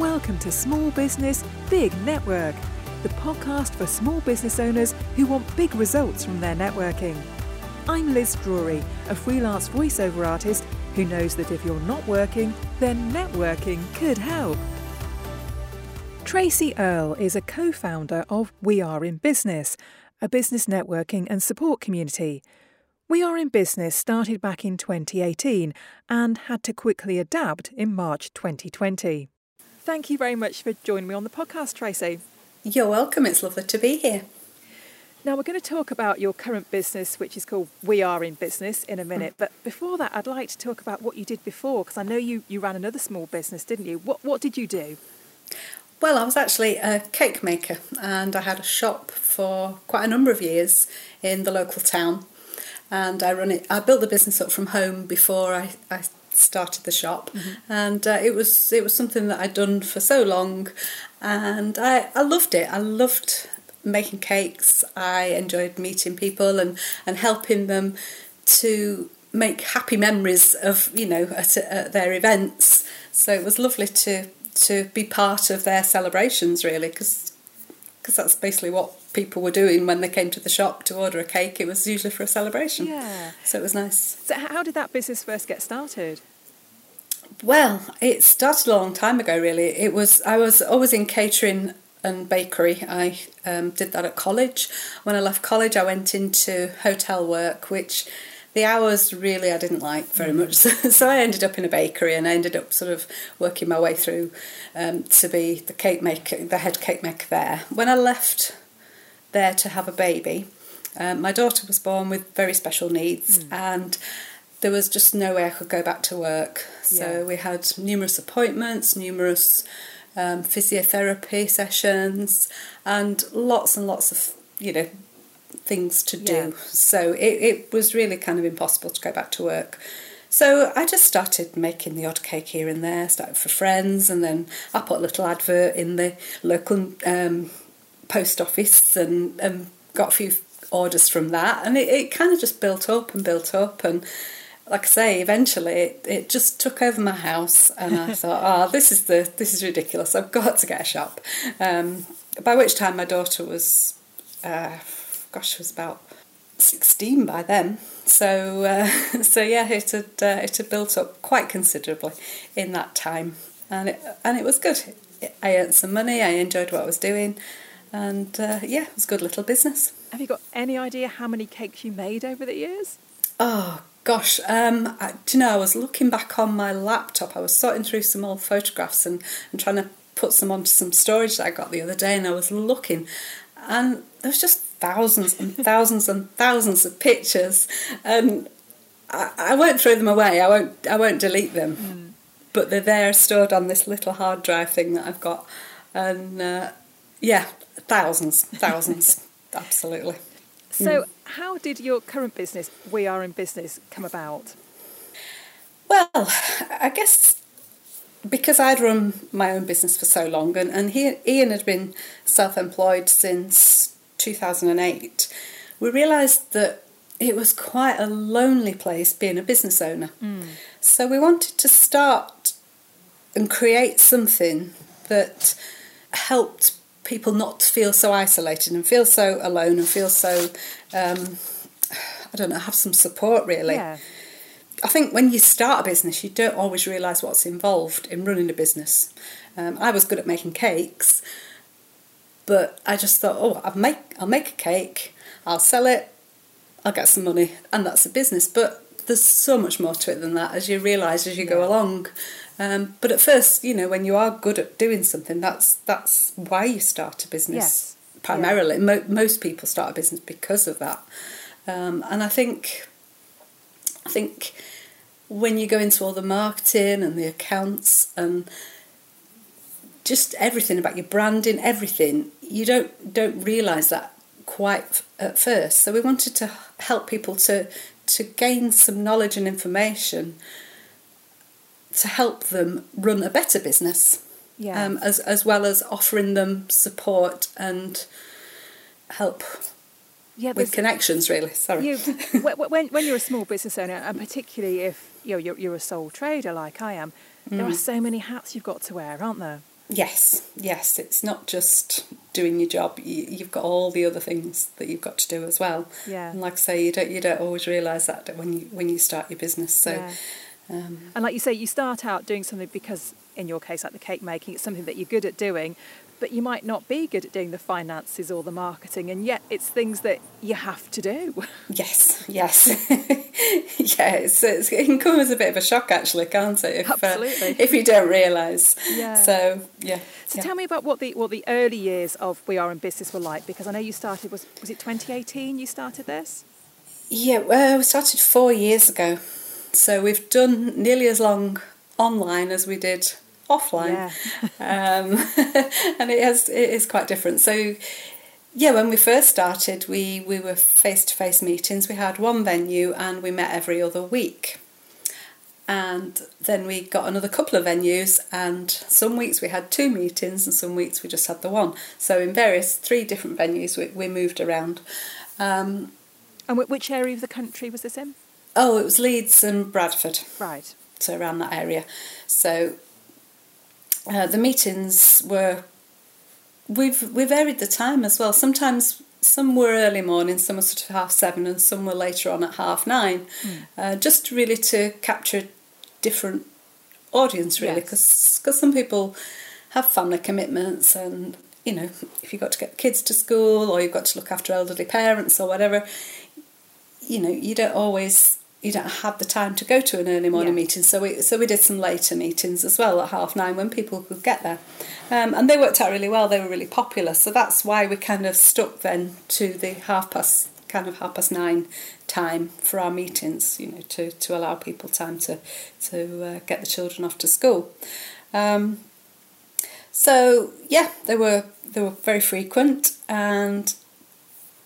Welcome to Small Business Big Network, the podcast for small business owners who want big results from their networking. I'm Liz Drury, a freelance voiceover artist who knows that if you're not working, then networking could help. Tracy Earle is a co founder of We Are in Business, a business networking and support community. We Are in Business started back in 2018 and had to quickly adapt in March 2020. Thank you very much for joining me on the podcast, Tracy. You're welcome. It's lovely to be here. Now, we're going to talk about your current business, which is called We Are in Business, in a minute. But before that, I'd like to talk about what you did before, because I know you, you ran another small business, didn't you? What, what did you do? Well, I was actually a cake maker and I had a shop for quite a number of years in the local town. And I run it, I built the business up from home before I, I started the shop, mm-hmm. and uh, it was it was something that I'd done for so long, and I, I loved it. I loved making cakes. I enjoyed meeting people and, and helping them to make happy memories of you know at, at their events. So it was lovely to to be part of their celebrations really because because that's basically what people were doing when they came to the shop to order a cake. It was usually for a celebration. Yeah. So it was nice. So how did that business first get started? Well, it started a long time ago. Really, it was. I was always in catering and bakery. I um, did that at college. When I left college, I went into hotel work, which the hours really I didn't like very much. So, I ended up in a bakery and I ended up sort of working my way through um, to be the cake maker, the head cake maker there. When I left there to have a baby, um, my daughter was born with very special needs mm. and there was just no way I could go back to work. So yeah. we had numerous appointments, numerous um, physiotherapy sessions, and lots and lots of you know things to do. Yeah. So it, it was really kind of impossible to go back to work. So I just started making the odd cake here and there, started for friends, and then I put a little advert in the local um, post office and, and got a few orders from that. And it, it kind of just built up and built up. And like I say, eventually it, it just took over my house, and I thought, oh, this is the this is ridiculous. I've got to get a shop. Um, by which time my daughter was uh, gosh, was about 16 by then. So, uh, so yeah, it had uh, it had built up quite considerably in that time, and it and it was good. I earned some money. I enjoyed what I was doing, and uh, yeah, it was a good little business. Have you got any idea how many cakes you made over the years? Oh gosh, um, I, do you know? I was looking back on my laptop. I was sorting through some old photographs and, and trying to put some onto some storage that I got the other day, and I was looking, and there was just thousands and thousands and thousands of pictures, and I, I, won't throw them away. I won't. I won't delete them, mm. but they're there stored on this little hard drive thing that I've got, and uh, yeah, thousands, thousands, absolutely. So, mm. how did your current business, We Are in Business, come about? Well, I guess because I'd run my own business for so long, and, and he, Ian had been self employed since 2008, we realised that it was quite a lonely place being a business owner. Mm. So we wanted to start and create something that helped people not feel so isolated and feel so alone and feel so, um, I don't know, have some support really. Yeah. I think when you start a business, you don't always realise what's involved in running a business. Um, I was good at making cakes, but I just thought, oh, I'll make I'll make a cake, I'll sell it, I'll get some money, and that's a business. But there's so much more to it than that, as you realise as you go along. Um, but at first, you know, when you are good at doing something, that's that's why you start a business. Yes. Primarily, yeah. Mo- most people start a business because of that, um, and I think, I think, when you go into all the marketing and the accounts and just everything about your branding, everything, you don't don't realise that quite at first. So we wanted to help people to to gain some knowledge and information to help them run a better business. Yeah. Um, as as well as offering them support and help yeah, with connections. Really, sorry. You, when when you're a small business owner, and particularly if you know, you're you're a sole trader like I am, mm. there are mm. so many hats you've got to wear, aren't there? Yes, yes. It's not just doing your job. You, you've got all the other things that you've got to do as well. Yeah. And like I say, you don't you don't always realise that when you when you start your business. So. Yeah. Um, And like you say, you start out doing something because, in your case, like the cake making, it's something that you're good at doing, but you might not be good at doing the finances or the marketing, and yet it's things that you have to do. Yes, yes, yeah. It's, it's, it can come as a bit of a shock, actually, can't it? If, Absolutely. Uh, if you don't realise. Yeah. So yeah. So yeah. tell me about what the what the early years of We Are in Business were like, because I know you started was was it 2018? You started this. Yeah, well, we started four years ago, so we've done nearly as long online as we did offline, um, and it has it is quite different. So. Yeah, when we first started, we, we were face to face meetings. We had one venue and we met every other week. And then we got another couple of venues, and some weeks we had two meetings, and some weeks we just had the one. So, in various three different venues, we, we moved around. Um, And which area of the country was this in? Oh, it was Leeds and Bradford. Right. so around that area. So uh, the meetings were we've we varied the time as well. Sometimes some were early morning, some were sort of half seven, and some were later on at half nine, uh, just really to capture a different audience, really, Yes. because some people have family commitments and. You know, if you've got to get kids to school or you've got to look after elderly parents or whatever, you know, you don't always you don't have the time to go to an early morning Yeah. meeting. So we so we did some later meetings as well at half nine when people could get there, um, and they worked out really well. They were really popular. So that's why we kind of stuck then to the half past kind of half past nine time for our meetings. You know, to to allow people time to to uh, get the children off to school. Um, so yeah, they were they were very frequent and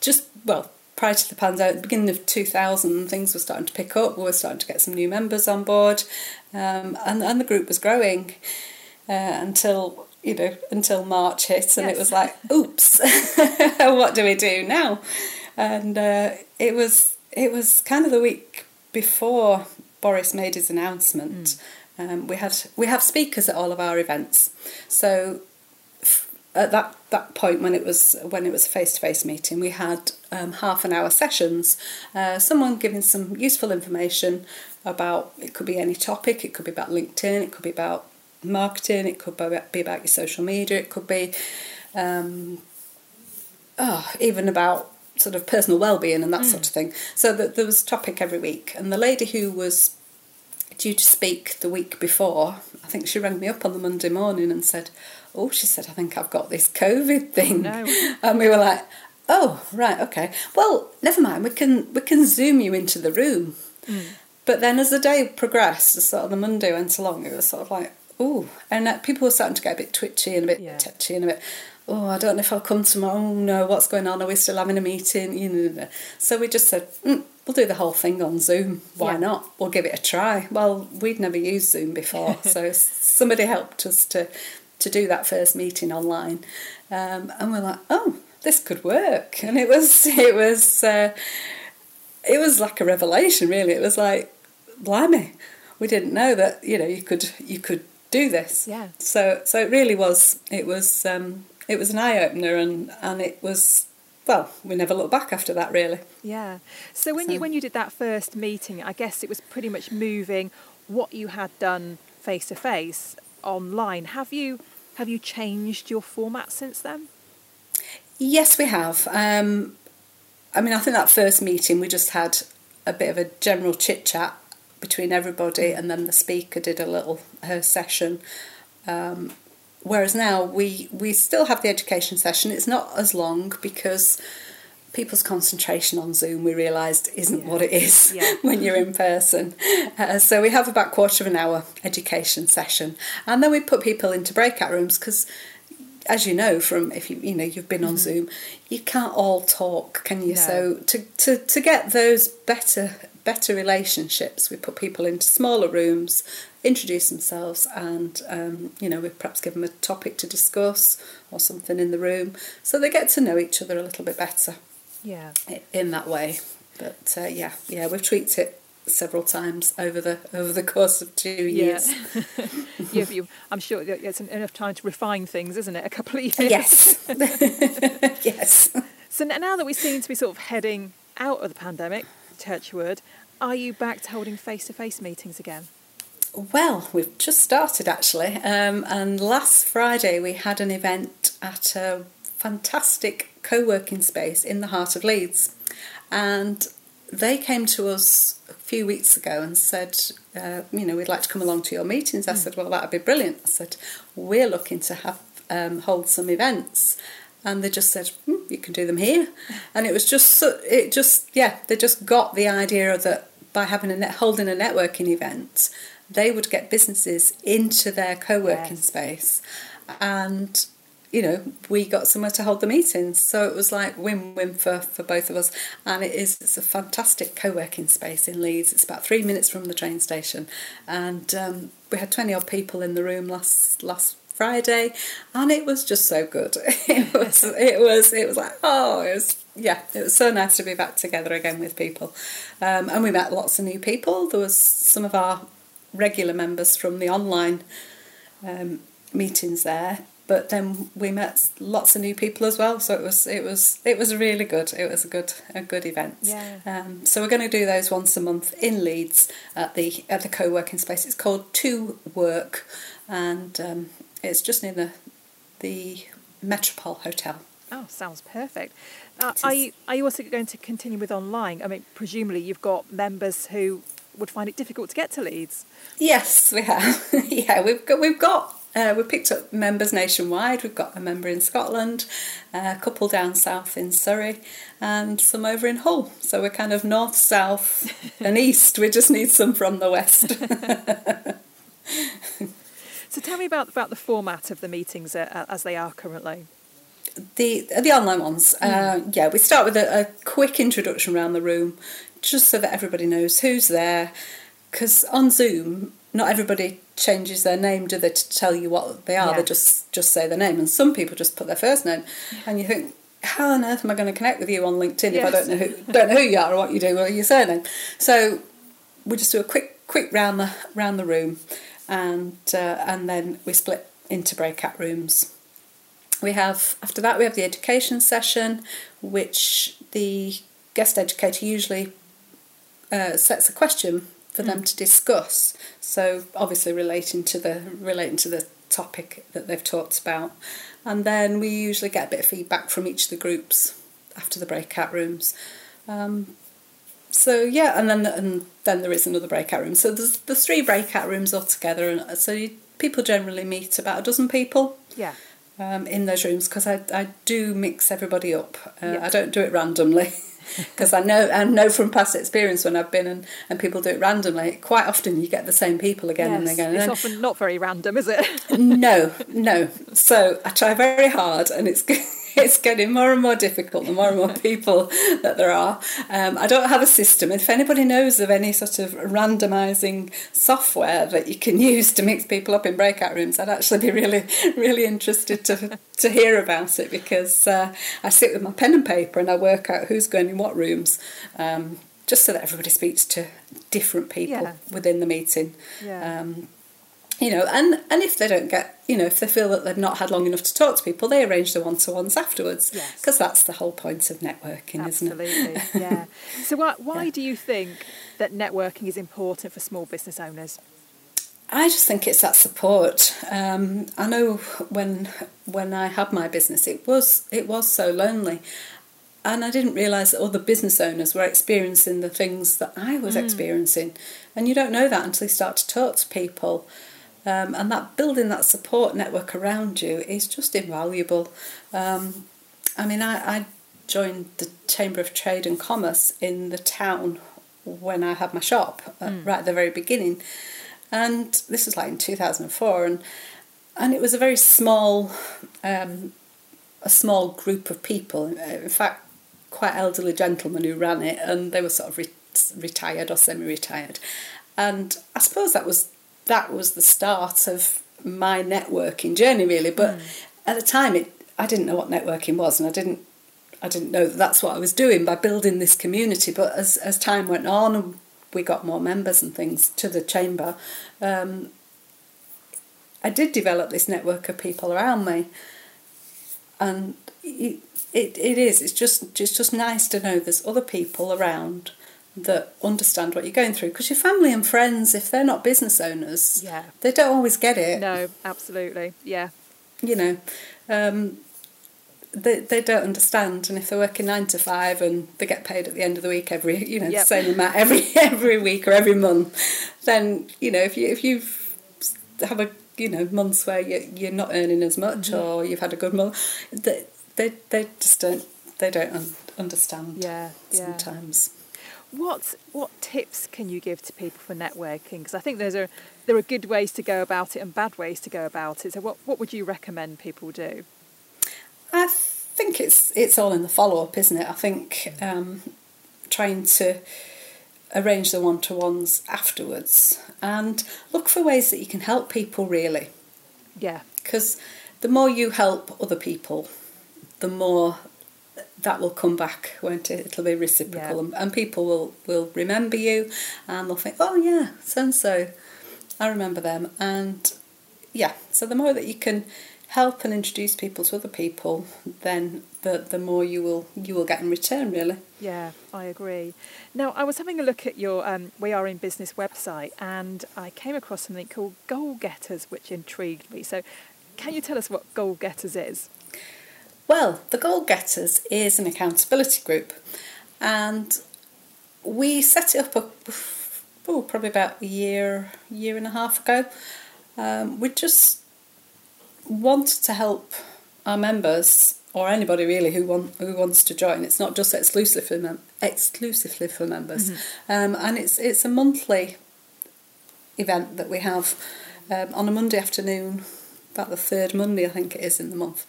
just well prior to the pandemic, the beginning of 2000, things were starting to pick up. We were starting to get some new members on board, um, and and the group was growing uh, until you know until March hit, and it was like, oops, what do we do now? And uh, it was it was kind of the week before Boris made his announcement. Um, we had we have speakers at all of our events, so at that that point when it was when it was a face to face meeting, we had um, half an hour sessions. Uh, someone giving some useful information about it could be any topic. It could be about LinkedIn. It could be about marketing. It could be about, your social media. It could be um, oh, even about sort of personal well-being and that sort of thing. So that there was a topic every week, and the lady who was due to speak the week before, I think she rang me up on the Monday morning and said, "Oh, she said I think I've got this COVID thing," no. and we were like, "Oh, right, okay. Well, never mind. We can we can zoom you into the room." But then, as the day progressed, as sort of the Monday went along, it was sort of like, "Oh," and uh, people were starting to get a bit twitchy and a bit Yeah. touchy and a bit. Oh, I don't know if I'll come tomorrow. Oh no, what's going on? Are we still having a meeting? You know, so we just said mm, we'll do the whole thing on Zoom. Why Yeah. not? We'll give it a try. Well, we'd never used Zoom before, so somebody helped us to to do that first meeting online, um, and we're like, oh, this could work, and it was it was uh, it was like a revelation, really. It was like, blimey, we didn't know that you know you could you could do this. Yeah. So so it really was it was um, it was an eye opener, and and it was well, we never looked back after that, really. Yeah. So when you when you did that first meeting, I guess it was pretty much moving what you had done face to face online. Have you have you changed your format since then? Yes, we have. Um, I mean, I think that first meeting we just had a bit of a general chit chat between everybody, and then the speaker did a little her session. Um, whereas now we we still have the education session. It's not as long because people's concentration on Zoom we realised isn't Yeah. what it is Yeah. when you're in person. Uh, so we have about quarter of an hour education session, and then we put people into breakout rooms because as you know from if you you know you've been on Zoom, you can't all talk, can you? No. So to, to to get those better better relationships, we put people into smaller rooms, introduce themselves, and um, you know we perhaps give them a topic to discuss or something in the room, so they get to know each other a little bit better Yeah. in that way. But uh, yeah, yeah, we've tweaked it several times over the over the course of two years. Yeah, you, I'm sure it's enough time to refine things, isn't it? A couple of years. Yes, yes. So now that we seem to be sort of heading out of the pandemic, Touchwood, are you back to holding face-to-face meetings again? Well, we've just started actually, um, and last Friday we had an event at a fantastic co working space in the heart of Leeds. And they came to us a few weeks ago and said, uh, you know, we'd like to come along to your meetings. I mm. said, well, that would be brilliant. I said, we're looking to have um, hold some events. And they just said, hmm, you can do them here. And it was just, so, it just, yeah, they just got the idea that by having a net, holding a networking event, they would get businesses into their co-working yes. space. And you know, we got somewhere to hold the meetings. So it was like win win for, for both of us. And it is it's a fantastic co working space in Leeds. It's about three minutes from the train station. And um, we had 20 odd people in the room last last Friday and it was just so good. It was it was it was like oh it was yeah, it was so nice to be back together again with people. Um, and we met lots of new people. There was some of our regular members from the online um, meetings there but then we met lots of new people as well so it was it was it was really good it was a good a good event yeah. Um, so we're going to do those once a month in Leeds at the at the co-working space it's called Two Work and um, it's just near the the Metropole Hotel Oh, sounds perfect. Uh, are you are you also going to continue with online? I mean, presumably you've got members who would find it difficult to get to Leeds. Yes, we have. yeah, we've got we've got uh, we picked up members nationwide. We've got a member in Scotland, a couple down south in Surrey, and some over in Hull. So we're kind of north, south, and east. We just need some from the west. so tell me about about the format of the meetings uh, as they are currently. The the online ones, mm. uh, yeah. We start with a, a quick introduction around the room, just so that everybody knows who's there. Because on Zoom, not everybody changes their name, do they, to tell you what they are? Yeah. They just just say their name, and some people just put their first name, and you think, how on earth am I going to connect with you on LinkedIn yes. if I don't know who don't know who you are or what you do or your surname? So we just do a quick quick round the round the room, and uh, and then we split into breakout rooms. We have after that we have the education session, which the guest educator usually uh, sets a question for them to discuss. So obviously relating to the relating to the topic that they've talked about, and then we usually get a bit of feedback from each of the groups after the breakout rooms. Um, so yeah, and then and then there is another breakout room. So there's there's three breakout rooms altogether, and so you, people generally meet about a dozen people. Yeah. Um, in those rooms because I, I do mix everybody up. Uh, yeah. I don't do it randomly. because I know I know from past experience when I've been and, and people do it randomly. Quite often you get the same people again yes, and again. It's often not very random, is it? no, no. So I try very hard, and it's it's getting more and more difficult the more and more people that there are. Um, I don't have a system. If anybody knows of any sort of randomising software that you can use to mix people up in breakout rooms, I'd actually be really, really interested to to hear about it because uh, I sit with my pen and paper and I work out who's going in what rooms. Um, just so that everybody speaks to different people yeah. within the meeting. Yeah. Um, you know, and, and if they don't get, you know, if they feel that they've not had long enough to talk to people, they arrange the one to ones afterwards. Yes. Because that's the whole point of networking, Absolutely, isn't it? yeah. So, why, why yeah. do you think that networking is important for small business owners? I just think it's that support. Um, I know when when I had my business, it was it was so lonely, and I didn't realise that other business owners were experiencing the things that I was mm. experiencing, and you don't know that until you start to talk to people. Um, and that building that support network around you is just invaluable. Um, I mean, I, I joined the Chamber of Trade and Commerce in the town when I had my shop mm. right at the very beginning, and this was like in two thousand and four, and and it was a very small, um, a small group of people. In fact, quite elderly gentlemen who ran it, and they were sort of re- retired or semi-retired, and I suppose that was that was the start of my networking journey, really. But mm. at the time, it I didn't know what networking was, and I didn't I didn't know that that's what I was doing by building this community. But as as time went on, and we got more members and things to the chamber, um, I did develop this network of people around me, and it, it, it is. It's just it's just nice to know there's other people around that understand what you're going through because your family and friends, if they're not business owners, yeah, they don't always get it. No, absolutely, yeah. You know, um, they they don't understand, and if they're working nine to five and they get paid at the end of the week every you know Yep. the same amount every every week or every month, then you know if you if you have a you know months where you you're not earning as much Mm-hmm. or you've had a good month, they they they just don't they don't un- understand Yeah, yeah. What what tips can you give to people for networking? Because I think there's a there are good ways to go about it and bad ways to go about it. So what what would you recommend people do? I think it's it's all in the follow up, isn't it? I think um, trying to arrange the one to ones afterwards and look for ways that you can help people really, Yeah, because the more you help other people, the more that will come back, won't it? It'll be reciprocal, Yeah. and, and people will will remember you, and they'll think, oh yeah, so and so, I remember them, and yeah. So the more that you can help and introduce people to other people, then the the more you will you will get in return, really. yeah, I agree. Now I was having a look at your um, We Are in Business website, and I came across something called Goal Getters, which intrigued me. So, can you tell us what Goal Getters is? Well, the Goal Getters is an accountability group, and we set it up a, oh, probably about a year, year and a half ago. Um, we just wanted to help our members or anybody really who want who wants to join. It's not just exclusively for mem- exclusively for members, um, and it's it's a monthly event that we have um, on a Monday afternoon, about the third Monday I think it is in the month,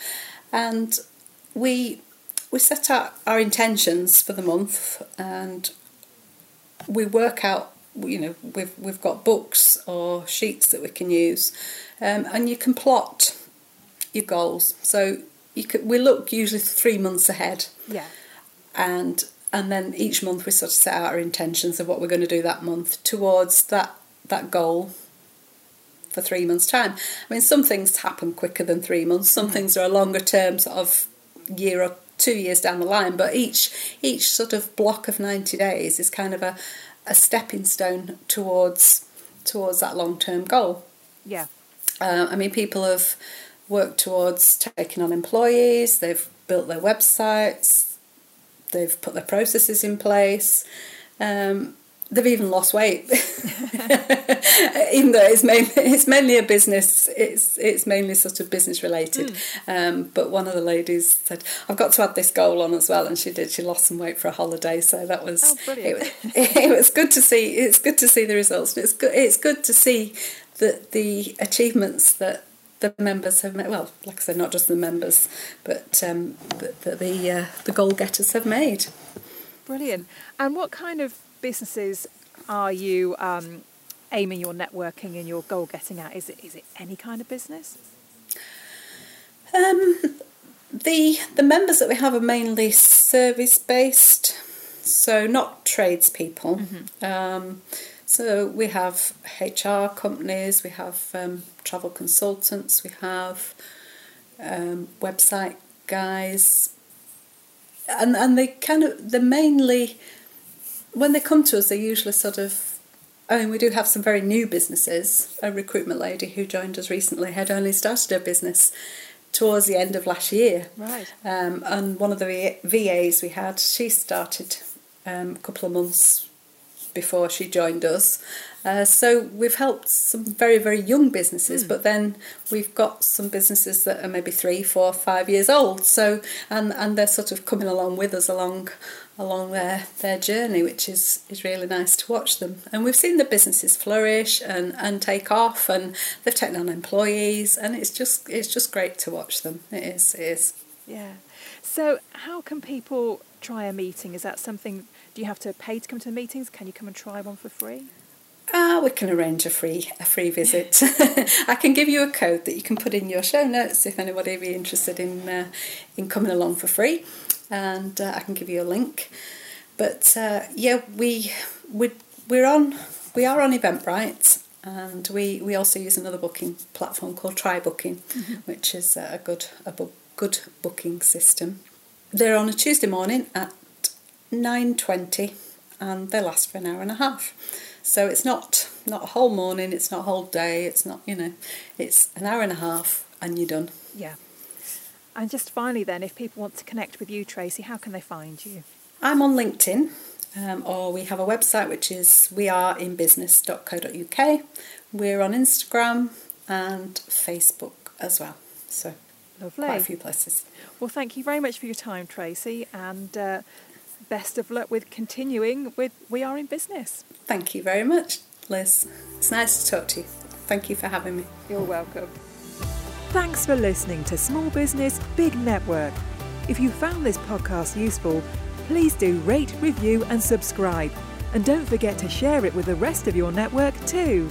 and we we set out our intentions for the month and we work out you know we've we've got books or sheets that we can use um, and you can plot your goals. So you could we look usually three months ahead. Yeah, and and then each month we sort of set out our intentions of what we're going to do that month towards that that goal for three months time. I mean some things happen quicker than three months. Some things are a longer term sort of year or two years down the line but each each sort of block of 90 days is kind of a a stepping stone towards towards that long term goal. Yeah, uh, I mean, people have worked towards taking on employees, they've built their websites, they've put their processes in place, um, they've even lost weight. even though it's mainly, it's mainly a business, it's, it's mainly sort of business related. Um, but one of the ladies said, I've got to add this goal on as well, and she did. She lost some weight for a holiday, so that was Oh, it, was- it was good to see. It's good to see the results. It's good. It's good to see the the achievements that the members have made. Well, like I said, not just the members, but um, but that the uh, the goal getters have made. brilliant. And what kind of businesses are you um, aiming your networking and your goal getting at? Is it is it any kind of business? Um, the the members that we have are mainly service based, so not tradespeople. Um, so we have HR companies, we have um, travel consultants, we have um, website guys, and and they kind of they're mainly when they come to us, they're usually sort of. I mean, we do have some very new businesses. A recruitment lady who joined us recently had only started her business towards the end of last year. Right. Um, and one of the VAs we had, she started um, a couple of months before she joined us. Uh, so we've helped some very, very young businesses, but then we've got some businesses that are maybe three, four, five years old. So and and they're sort of coming along with us along along their their journey, which is is really nice to watch them. And we've seen the businesses flourish and and take off, and they've taken on employees, and it's just it's just great to watch them. It is, it is. Yeah. So, how can people try a meeting? Is that something? Do you have to pay to come to the meetings? Can you come and try one for free? Ah, we can arrange a free a free visit. I can give you a code that you can put in your show notes if anybody be interested in uh, in coming along for free, and uh, I can give you a link. But uh, yeah, we we we're on we are on Eventbrite and we, we also use another booking platform called Try Booking, mm-hmm. which is a good a bu- good booking system. They're on a Tuesday morning at nine twenty, and they last for an hour and a half. So it's not not a whole morning, it's not a whole day, it's not you know, it's an hour and a half, and you're done. Yeah. And just finally, then, if people want to connect with you, Tracy, how can they find you? I'm on LinkedIn um, or we have a website which is weareinbusiness.co.uk. We're on Instagram and Facebook as well. So Lovely. quite a few places. Well, thank you very much for your time, Tracy, and uh, best of luck with continuing with We Are in Business. Thank you very much, Liz. It's nice to talk to you. Thank you for having me. You're welcome. Thanks for listening to Small Business Big Network. If you found this podcast useful, please do rate, review, and subscribe. And don't forget to share it with the rest of your network too.